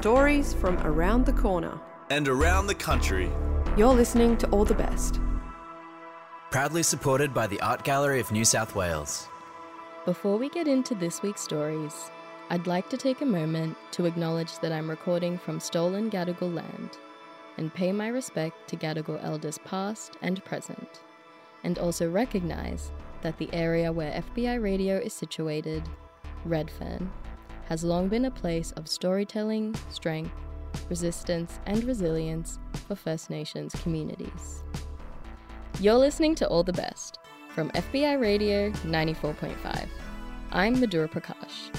stories from around the corner. and around the country. You're listening to All the Best. Proudly supported by the Art Gallery of New South Wales. Before we get into this week's stories, I'd like to take a moment to acknowledge that I'm recording from stolen Gadigal land and pay my respect to Gadigal elders past and present, and also recognise that the area where FBI radio is situated, Redfern, has long been a place of storytelling, strength, resistance, and resilience for First Nations communities. You're listening to All the Best from FBI Radio 94.5. I'm Madhuraa Prakash.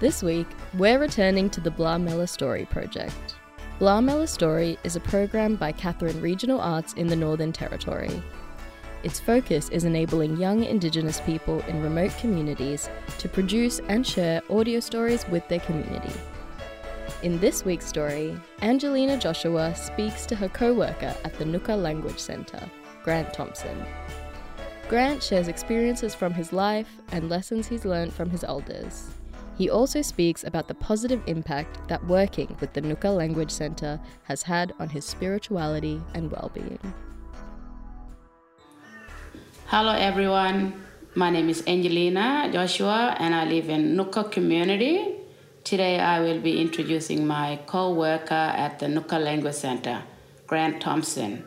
This week, we're returning to the Bla Mela Stori Project. Bla Mela Stori is a program by Katherine Regional Arts in the Northern Territory. Its focus is enabling young Indigenous people in remote communities to produce and share audio stories with their community. In this week's story, Angelina Joshua speaks to her co worker at the Ngukurr Language Centre, Grant Thompson. Grant shares experiences from his life and lessons he's learned from his elders. He also speaks about the positive impact that working with the Ngukurr Language Centre has had on his spirituality and well-being. Hello everyone, my name is Angelina Joshua and I live in Ngukurr community. Today I will be introducing my co-worker at the Ngukurr Language Center, Grant Thompson.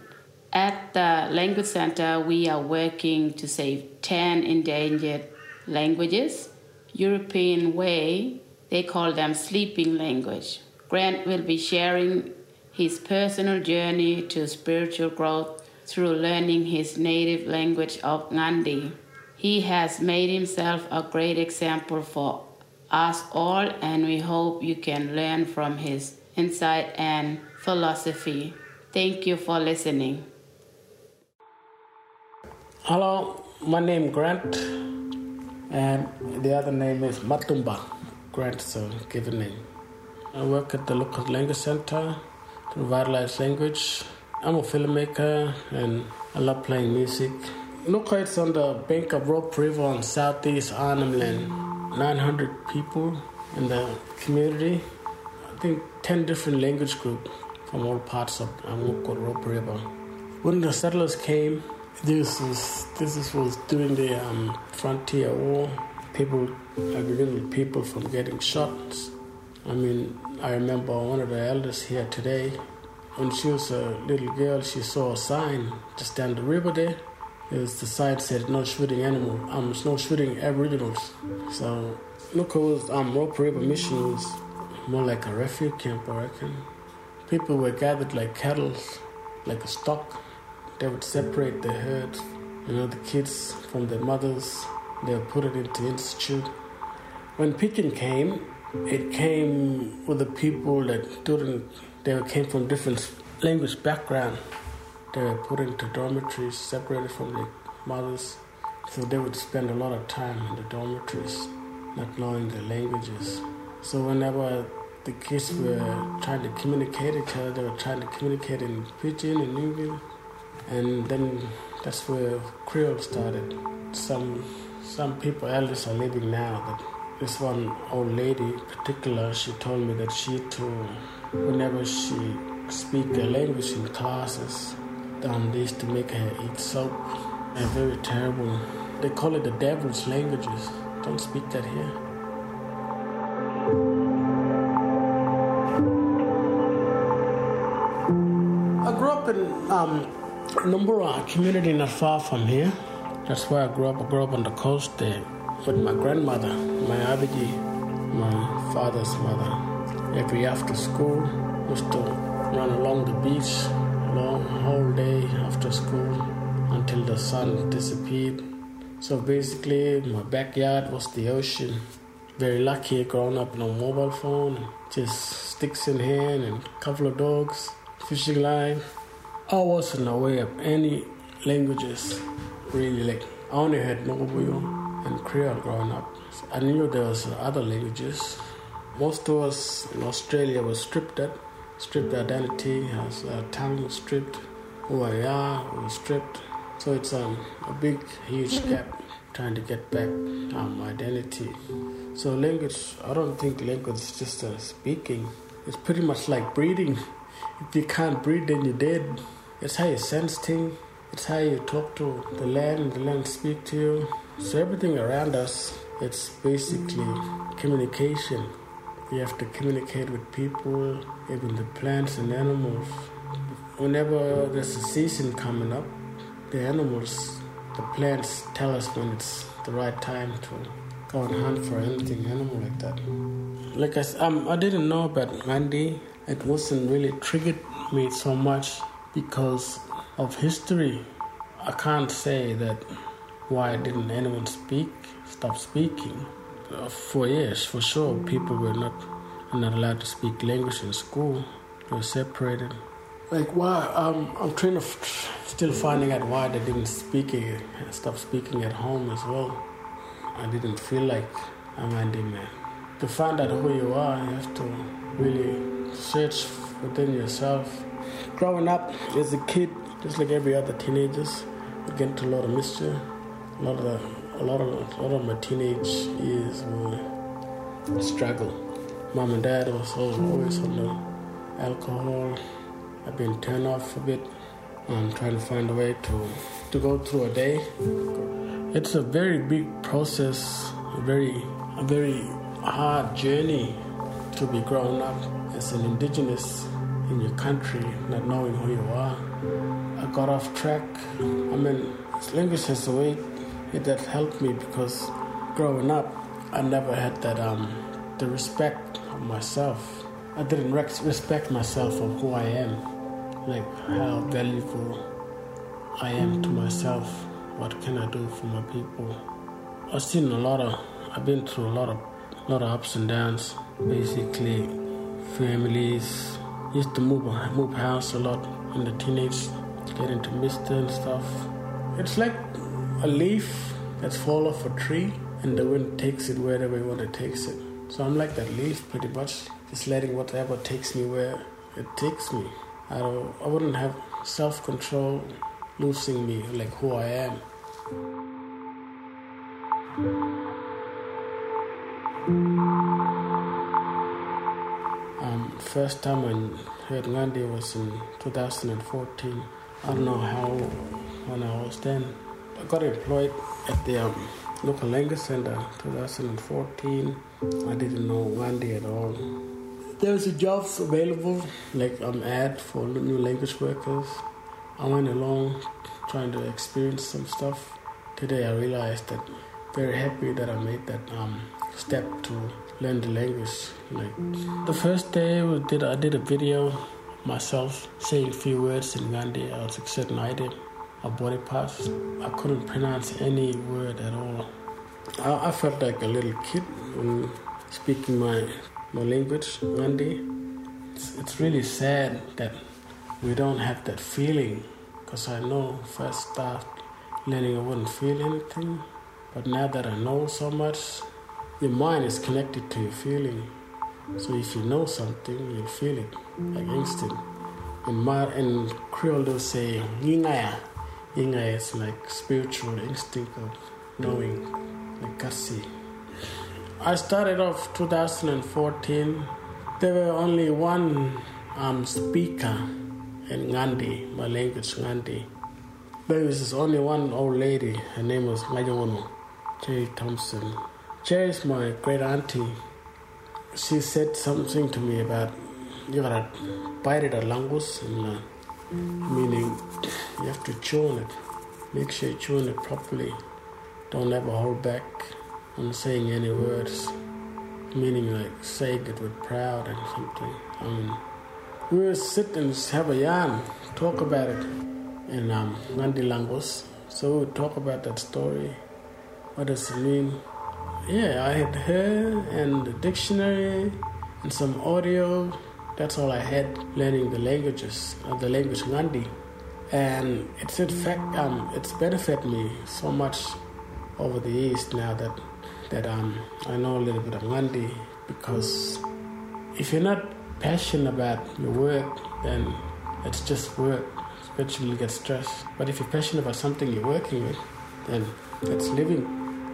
At the Language Center, we are working to save 10 endangered languages. European way, they call them sleeping language. Grant will be sharing his personal journey to spiritual growth through learning his native language of Ngandi. He has made himself a great example for us all, and we hope you can learn from his insight and philosophy. Thank you for listening. Hello, my name Grant, and the other name is Matumba. Grant is a given name. I work at the local language center to revitalize language. I'm a filmmaker and I love playing music. It's on the bank of Roper River on southeast Arnhem Land. 900 people in the community. I think 10 different language groups from all parts of Amuko Roper River. When the settlers came, this was this is, was during the um, frontier war. People, little people from getting shot. I mean, I remember one of the elders here today. When she was a little girl, she saw a sign just down the river there. It was the sign said no shooting animal, um, no shooting aboriginals. So Ngukurr's um, Roper River Mission was more like a refuge camp, I reckon. People were gathered like cattle, like a stock. They would separate the herd, you know, the kids from their mothers. They would put it into institute. When Pekin came, it came with the people that didn't. They came from different language background. They were put into dormitories, separated from their mothers. So they would spend a lot of time in the dormitories, not knowing the languages. So whenever the kids were trying to communicate each other, they were trying to communicate in Pidgin and English. And then that's where Creole started. Some some people elders are living now. But this one old lady in particular, she told me that she too, whenever she speak a language in classes, they used to make her eat soap. And very terrible. They call it the devil's languages. Don't speak that here. I grew up in um, Numbulwar community not far from here. That's where I grew up. I grew up on the coast there with my grandmother, my Abiji, my father's mother. Every after school, used to run along the beach long whole day after school until the sun disappeared. So basically, my backyard was the ocean. Very lucky growing up no mobile phone, just sticks in hand and a couple of dogs, fishing line. I wasn't aware of any languages really. Like I only had Nunggubuyu and Creole growing up. I knew there was other languages. Most of us in Australia were stripped at stripped identity, as uh, tongue was stripped, who I are was stripped. So it's um, a big, huge gap trying to get back um, identity. So language, I don't think language is just uh, speaking. It's pretty much like breathing. If you can't breathe, then you're dead. It's how you sense things. It's how you talk to the land, the land speak to you. So everything around us, it's basically communication. You have to communicate with people, even the plants and animals. Whenever there's a season coming up, the animals, the plants tell us when it's the right time to go and hunt for anything animal like that. Like I, s- um, I didn't know about Ngandi. It wasn't really triggered me so much because of history. I can't say that why didn't anyone speak, stop speaking. Uh, For years, for sure, people were not not allowed to speak language in school. They were separated. Like why? Um, I'm trying to f- still finding out why they didn't speak it, stop speaking at home as well. I didn't feel like I'm Andy man. To find out who you are, you have to really search within yourself. Growing up as a kid, just like every other teenagers, I get into a lot of mischief. A lot of the, a lot of a lot of my teenage years were struggle. Mom and dad was al- always on the alcohol. I've been turned off a bit. I'm trying to find a way to to go through a day. It's a very big process, a very a very hard journey to be grown up as an indigenous in your country, not knowing who you are. I got off track. I mean, language has a way that helped me because growing up, I never had that um the respect of myself. I didn't respect myself of who I am, like how valuable I am to myself. What can I do for my people? I've seen a lot of. I've been through a lot of, lot of ups and downs. Basically, families used to move move house a lot in the teenage, get into mister and stuff. It's like a leaf that's fall off a tree, and the wind takes it wherever it takes it. So I'm like that leaf, pretty much, just letting whatever takes me where it takes me. I don't. I wouldn't have self control, losing me like who I am. Um, first time I heard Ngandi was in 2014. I don't know how when I was then. I got employed at the um, local language center 2014. I didn't know Ngandi at all. There was a jobs available, like an ad for new language workers. I went along trying to experience some stuff. Today I realized that very happy that I made that um, step to learn the language. Like the first day we did I did a video myself saying a few words in Ngandi. I was accepting item, a body parts. I couldn't pronounce any word at all. I, I felt like a little kid when speaking my my language, Ngandi. It's, it's really sad that we don't have that feeling because I know I start learning I wouldn't feel anything. But now that I know so much, your mind is connected to your feeling. So if you know something, you'll feel it like instant. In Mar in Creole they'll say yingaya. Yingaya is like spiritual instinct of knowing, like kasi. I started off 2014. There were only one um, speaker in Ngandi, my language Ngandi. There was only one old lady. Her name was Ngajongono, Jerry Thompson. Jerry is my great auntie. She said something to me about you gotta bite it a langus, and, uh, meaning you have to chew on it. Make sure you on it properly. Don't ever hold back on saying any words, meaning like saying it with proud and something. I mean, we will sit and have a yarn, talk about it in um, Langos. So we would talk about that story. What does it mean? Yeah, I had her and the dictionary and some audio. That's all I had learning the languages, uh, the language Ngandi. And it's in fact, um, it's benefited me so much over the years now that that um, I know a little bit of Ngandi because if you're not passionate about your work, then it's just work. Eventually, you get stressed. But if you're passionate about something you're working with, then it's living.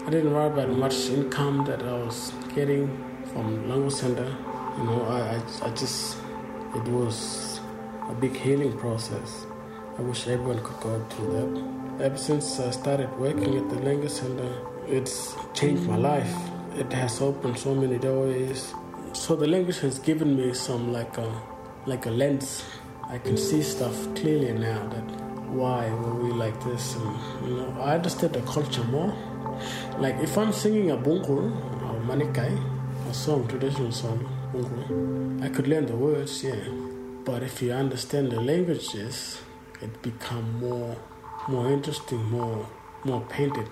I didn't worry about much income that I was getting from language center. You know, I, I, I just, it was a big healing process. I wish everyone could go through that. Ever since I started working at the Language Center, it's changed my life. It has opened so many doors. So the language has given me some like a, like a lens. I can see stuff clearly now that why were we like this and you know I understood the culture more. Like if I'm singing a bungur or manikai, a song, traditional song, bungur, I could learn the words, yeah. But if you understand the languages, it become more more interesting, more more painted.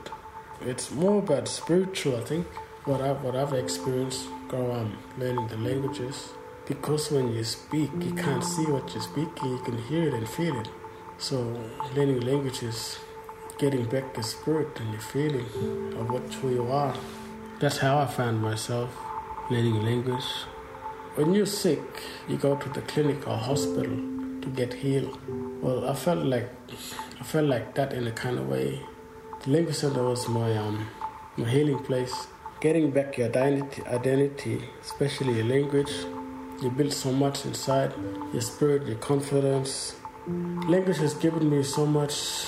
It's more about spiritual, I think. What I've what I've experienced growing up learning the languages. Because when you speak, you can't see what you're speaking, you can hear it and feel it. So learning languages, getting back the spirit and the feeling of what who you are. That's how I found myself learning language. When you're sick, you go to the clinic or hospital to get healed. Well, I felt like I felt like that in a kind of way. The language center was my um my healing place. Getting back your identity, identity, especially your language, you build so much inside your spirit, your confidence. Language has given me so much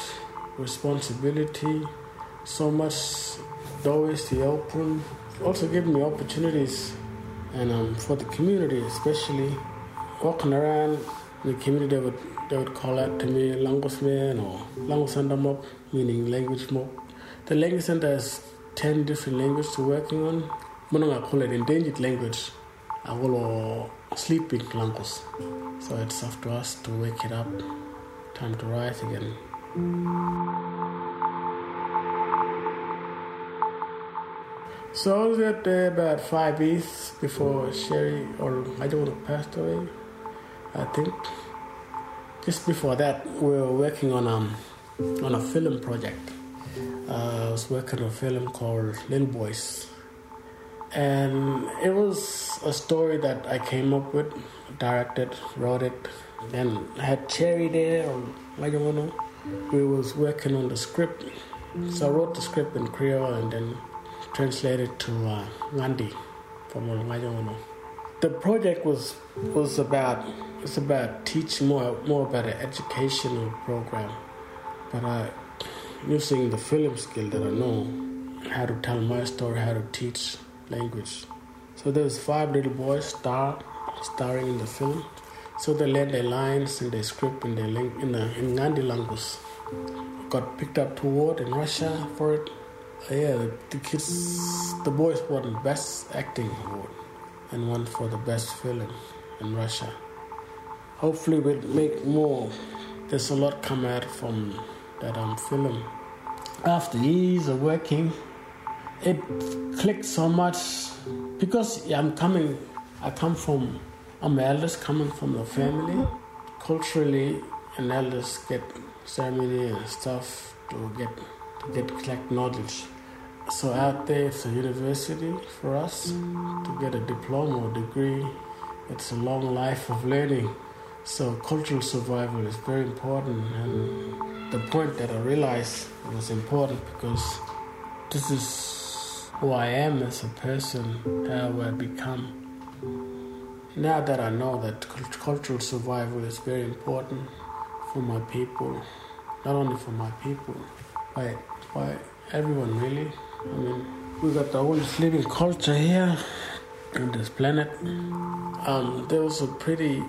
responsibility, so much doors to open. Also given me opportunities, and um, for the community, especially walking around the community, they would they would call out to me language man or center mob, meaning language mob. The language center has ten different languages to working on. Munanga call it endangered language. I will sleeping language. So it's up to us to wake it up. Time to rise again. So I was there about five years before Sherry or know passed away. I think just before that we were working on um on a film project. Uh, I was working on a film called Little Boys, and it was a story that I came up with, directed, wrote it, and had Cherry there don't know. We was working on the script, so I wrote the script in Creole and then translated to uh, Ngandi from. The project was was about it's about teaching more more about an educational program, but uh, using the film skill that I know, how to tell my story, how to teach language. So there's five little boys star starring in the film. So they learned their lines and their script in their in, the, in Ngandi language. Got picked up two awards in Russia for it. Uh, yeah, the, the kids, the boys won best acting award and one for the best film in Russia. Hopefully, we'll make more. There's a lot come out from that um, film. After years of working, it clicked so much because I'm coming. I come from. I'm eldest coming from the family. Culturally, an eldest get ceremony and stuff to get get collect knowledge. So out there, it's a university for us to get a diploma or degree. It's a long life of learning. So cultural survival is very important, and the point that I realized was important because this is who I am as a person, how I become. Now that I know that cultural survival is very important for my people, not only for my people, but by everyone really. I mean, we got the oldest living culture here on this planet. Um, there was a pretty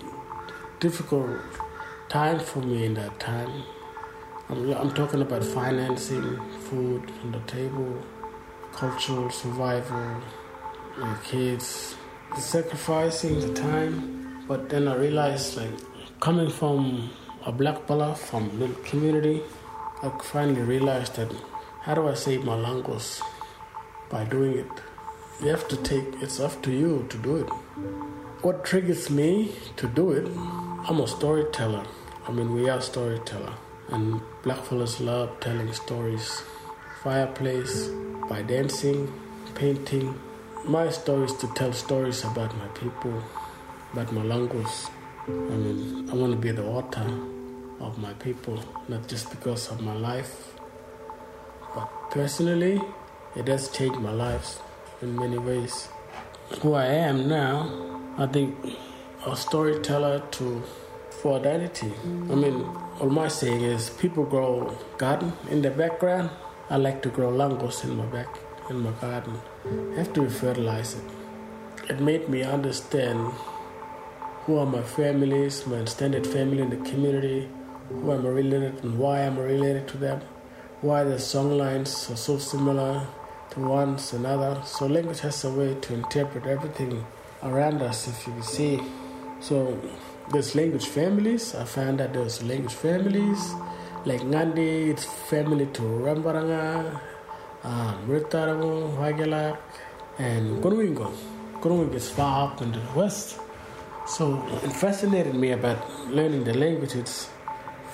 difficult time for me in that time. I'm, I'm talking about financing, food on the table, cultural survival, my kids, sacrificing the time. But then I realized, like, coming from a black fella from little community, I finally realized that how do I save my language by doing it? You have to take, it's up to you to do it. What triggers me to do it? I'm a storyteller. I mean, we are storyteller, and blackfellas love telling stories. Fireplace, by dancing, painting. My story is to tell stories about my people, about my language. I mean, I want to be the author of my people, not just because of my life, but personally, it has changed my life in many ways. who I am now, I think a storyteller to for identity. I mean, all my saying is people grow garden in the background. I like to grow langos in my back in my garden. I have to fertilize it. It made me understand who are my families, my extended family in the community, who I'm related and why I'm related to them, why the song lines are so similar to one's another. So language has a way to interpret everything around us, if you see. So there's language families. I found that there's language families. Like Ngandi, it's family to Rembarrnga, um, Ritaramu, Wagelak, and Kunwinjku. Kunwinjku is far up in the west. So it fascinated me about learning the languages,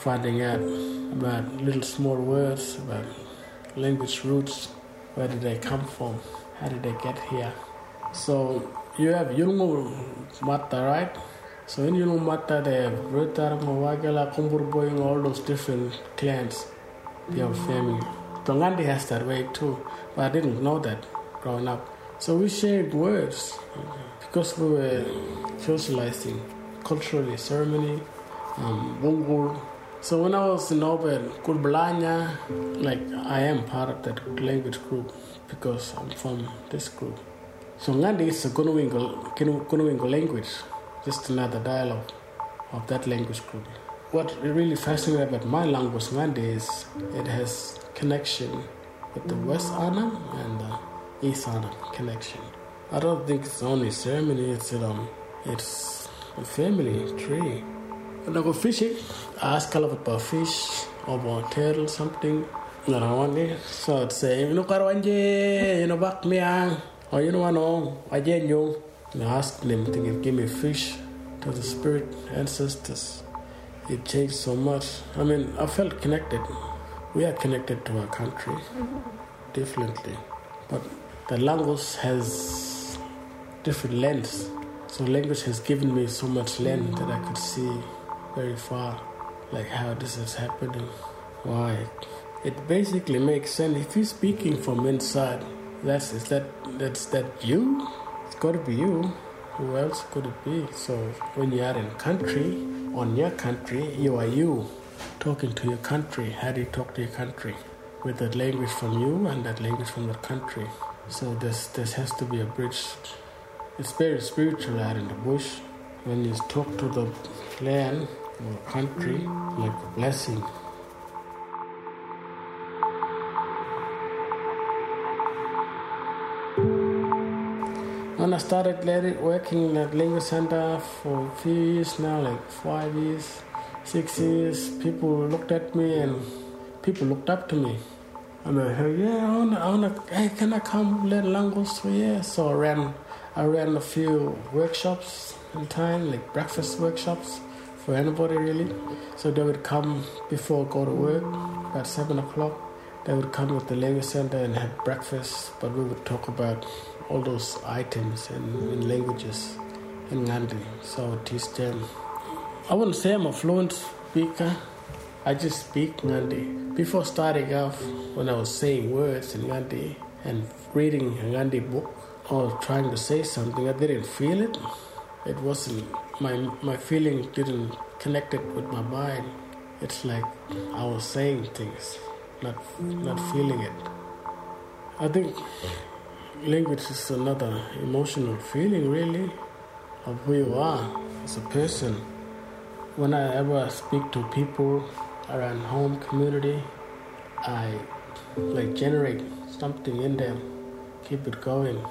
finding out about little small words, about language roots, where did they come from, how did they get here. So you have Yolngu Matha, right? So in Yolngu Matha, they have Rutar, Mawagala, Kumburboing, all those different clans, have family. Tongandi has that way too, but I didn't know that growing up. So we shared words because we were socializing culturally, ceremony, um. So when I was in Oben, Gunbalanya, like I am part of that language group because I'm from this group. So Ngandi is a Kunuwingo, language, just another dialogue of that language group. What really fascinates about my language, Ngandi, is it has connection with the West Arnhem and the East Arnhem connection. I don't think it's only ceremony, it's, um, it's a family tree. When I go fishing, I ask a lot about fish or about turtle, something. You know, one day. So I'd say, you know, Karwanje, you know, back me, or oh, you know, I know, I you. And I ask them to give, give me fish to the spirit ancestors. It changed so much. I mean, I felt connected. We are connected to our country mm-hmm. differently. But the language has different lens. So language has given me so much lens that I could see very far, like how this is happening, why. It basically makes sense if you're speaking from inside. That's is that that's that you? It's got to be you. Who else could it be? So when you are in country, on your country, you are you, talking to your country. How do you talk to your country? With that language from you and that language from the country. So this this has to be a bridge. It's very spiritual out in the bush. When you talk to the land or country, like a blessing. When I started working at Lingua Center for a few years now, like five years, six years, people looked at me and people looked up to me. And I'm like, yeah, I wanna, I wanna, hey, can I come learn language? So yeah, so I ran, I ran a few workshops in time, like breakfast workshops for anybody really. So they would come before go to work at seven o'clock. They would come with the language center and have breakfast, but we would talk about all those items and, and languages in Ngandi. So I teach them. I wouldn't say I'm a fluent speaker. I just speak Ngandi. Before starting off, when I was saying words in Ngandi and reading a Ngandi book or trying to say something, I didn't feel it. It wasn't my my feeling didn't connect it with my mind. It's like I was saying things, not not feeling it. I think language is another emotional feeling, really, of who you are as a person. When I ever speak to people around home community, I like generate something in them, keep it going.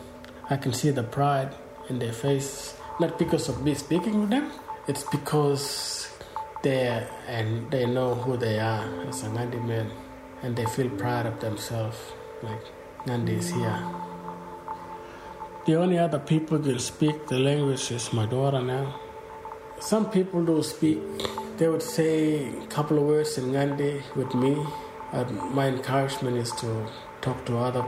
I can see the pride in their face, not because of me speaking with them. It's because they and they know who they are as a Ngandi man, and they feel proud of themselves. Like Ngandi is here. The only other people who speak the language is my daughter now. Some people do speak. They would say a couple of words in Ngandi with me. But my encouragement is to talk to other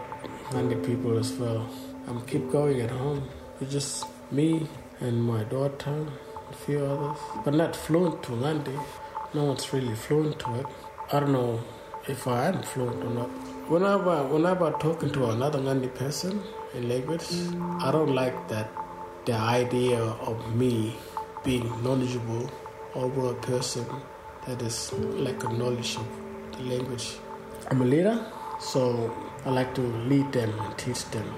Ngandi people as well. I'm keep going at home. It's just me and my daughter, a few others, but not fluent to Ngandi. No one's really fluent to it. I don't know if I am fluent or not. Whenever, whenever I'm talking to another Ngandi person in language. I don't like that the idea of me being knowledgeable over a person that is like a knowledge of the language. I'm a leader, so I like to lead them and teach them.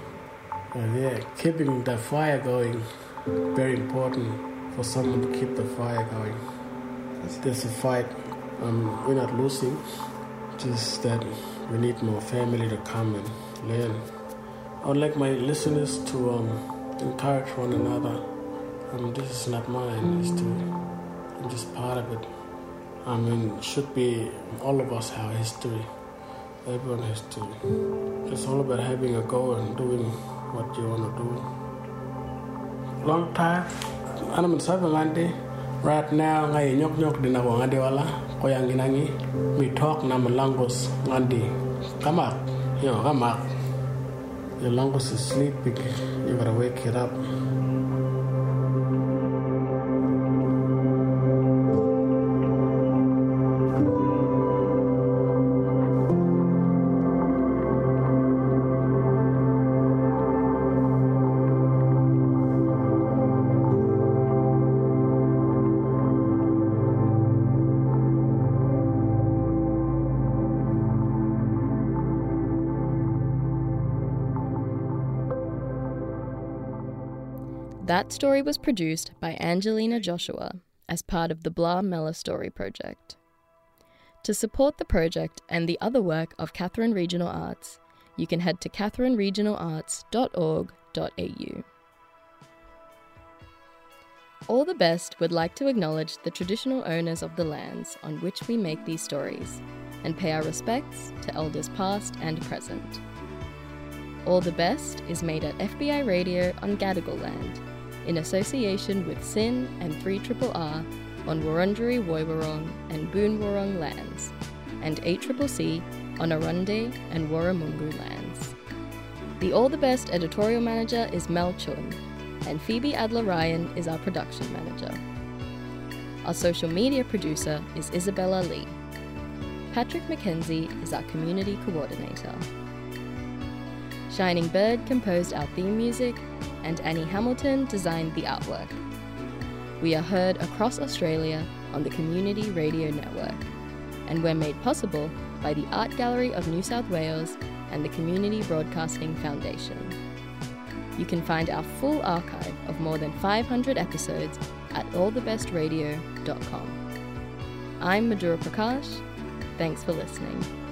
And yeah, keeping the fire going, very important for someone to keep the fire going. There's a fight, um, we're not losing, just that we need more family to come and learn. I would like my listeners to um, encourage one another. Um, this is not mine, it's to, I'm just part of it. I mean, should be all of us have history. Everyone has to. It's all about having a goal and doing what you want to do. Long time, ana man sabe ngande. Right now, ngai nyok nyok dina ko ngande wala ko yang ginangi. We talk na malangos ngandi. Kamak, yo kamak. Your language is sleeping. You gotta wake it up. That story was produced by Angelina Joshua as part of the Bla Mela Stori Project. To support the project and the other work of Katherine Regional Arts, you can head to katherineregionalarts.org.au. All the Best would like to acknowledge the traditional owners of the lands on which we make these stories and pay our respects to elders past and present. All the Best is made at FBI Radio on Gadigal land in association with SYN and 3 R on Wurundjeri Woiwurrung and Boonwurrung lands, and 8CCC on Arrernte and Warramungu lands. The All the Best editorial manager is Mell Chun, and Phoebe Adler Ryan is our production manager. Our social media producer is Isabella Lee. Patrick McKenzie is our community coordinator. Shining Bird composed our theme music, and Annie Hamilton designed the artwork. We are heard across Australia on the Community Radio Network, and we're made possible by the Art Gallery of New South Wales and the Community Broadcasting Foundation. You can find our full archive of more than 500 episodes at allthebestradio.com. I'm Madhuraa Prakash. Thanks for listening.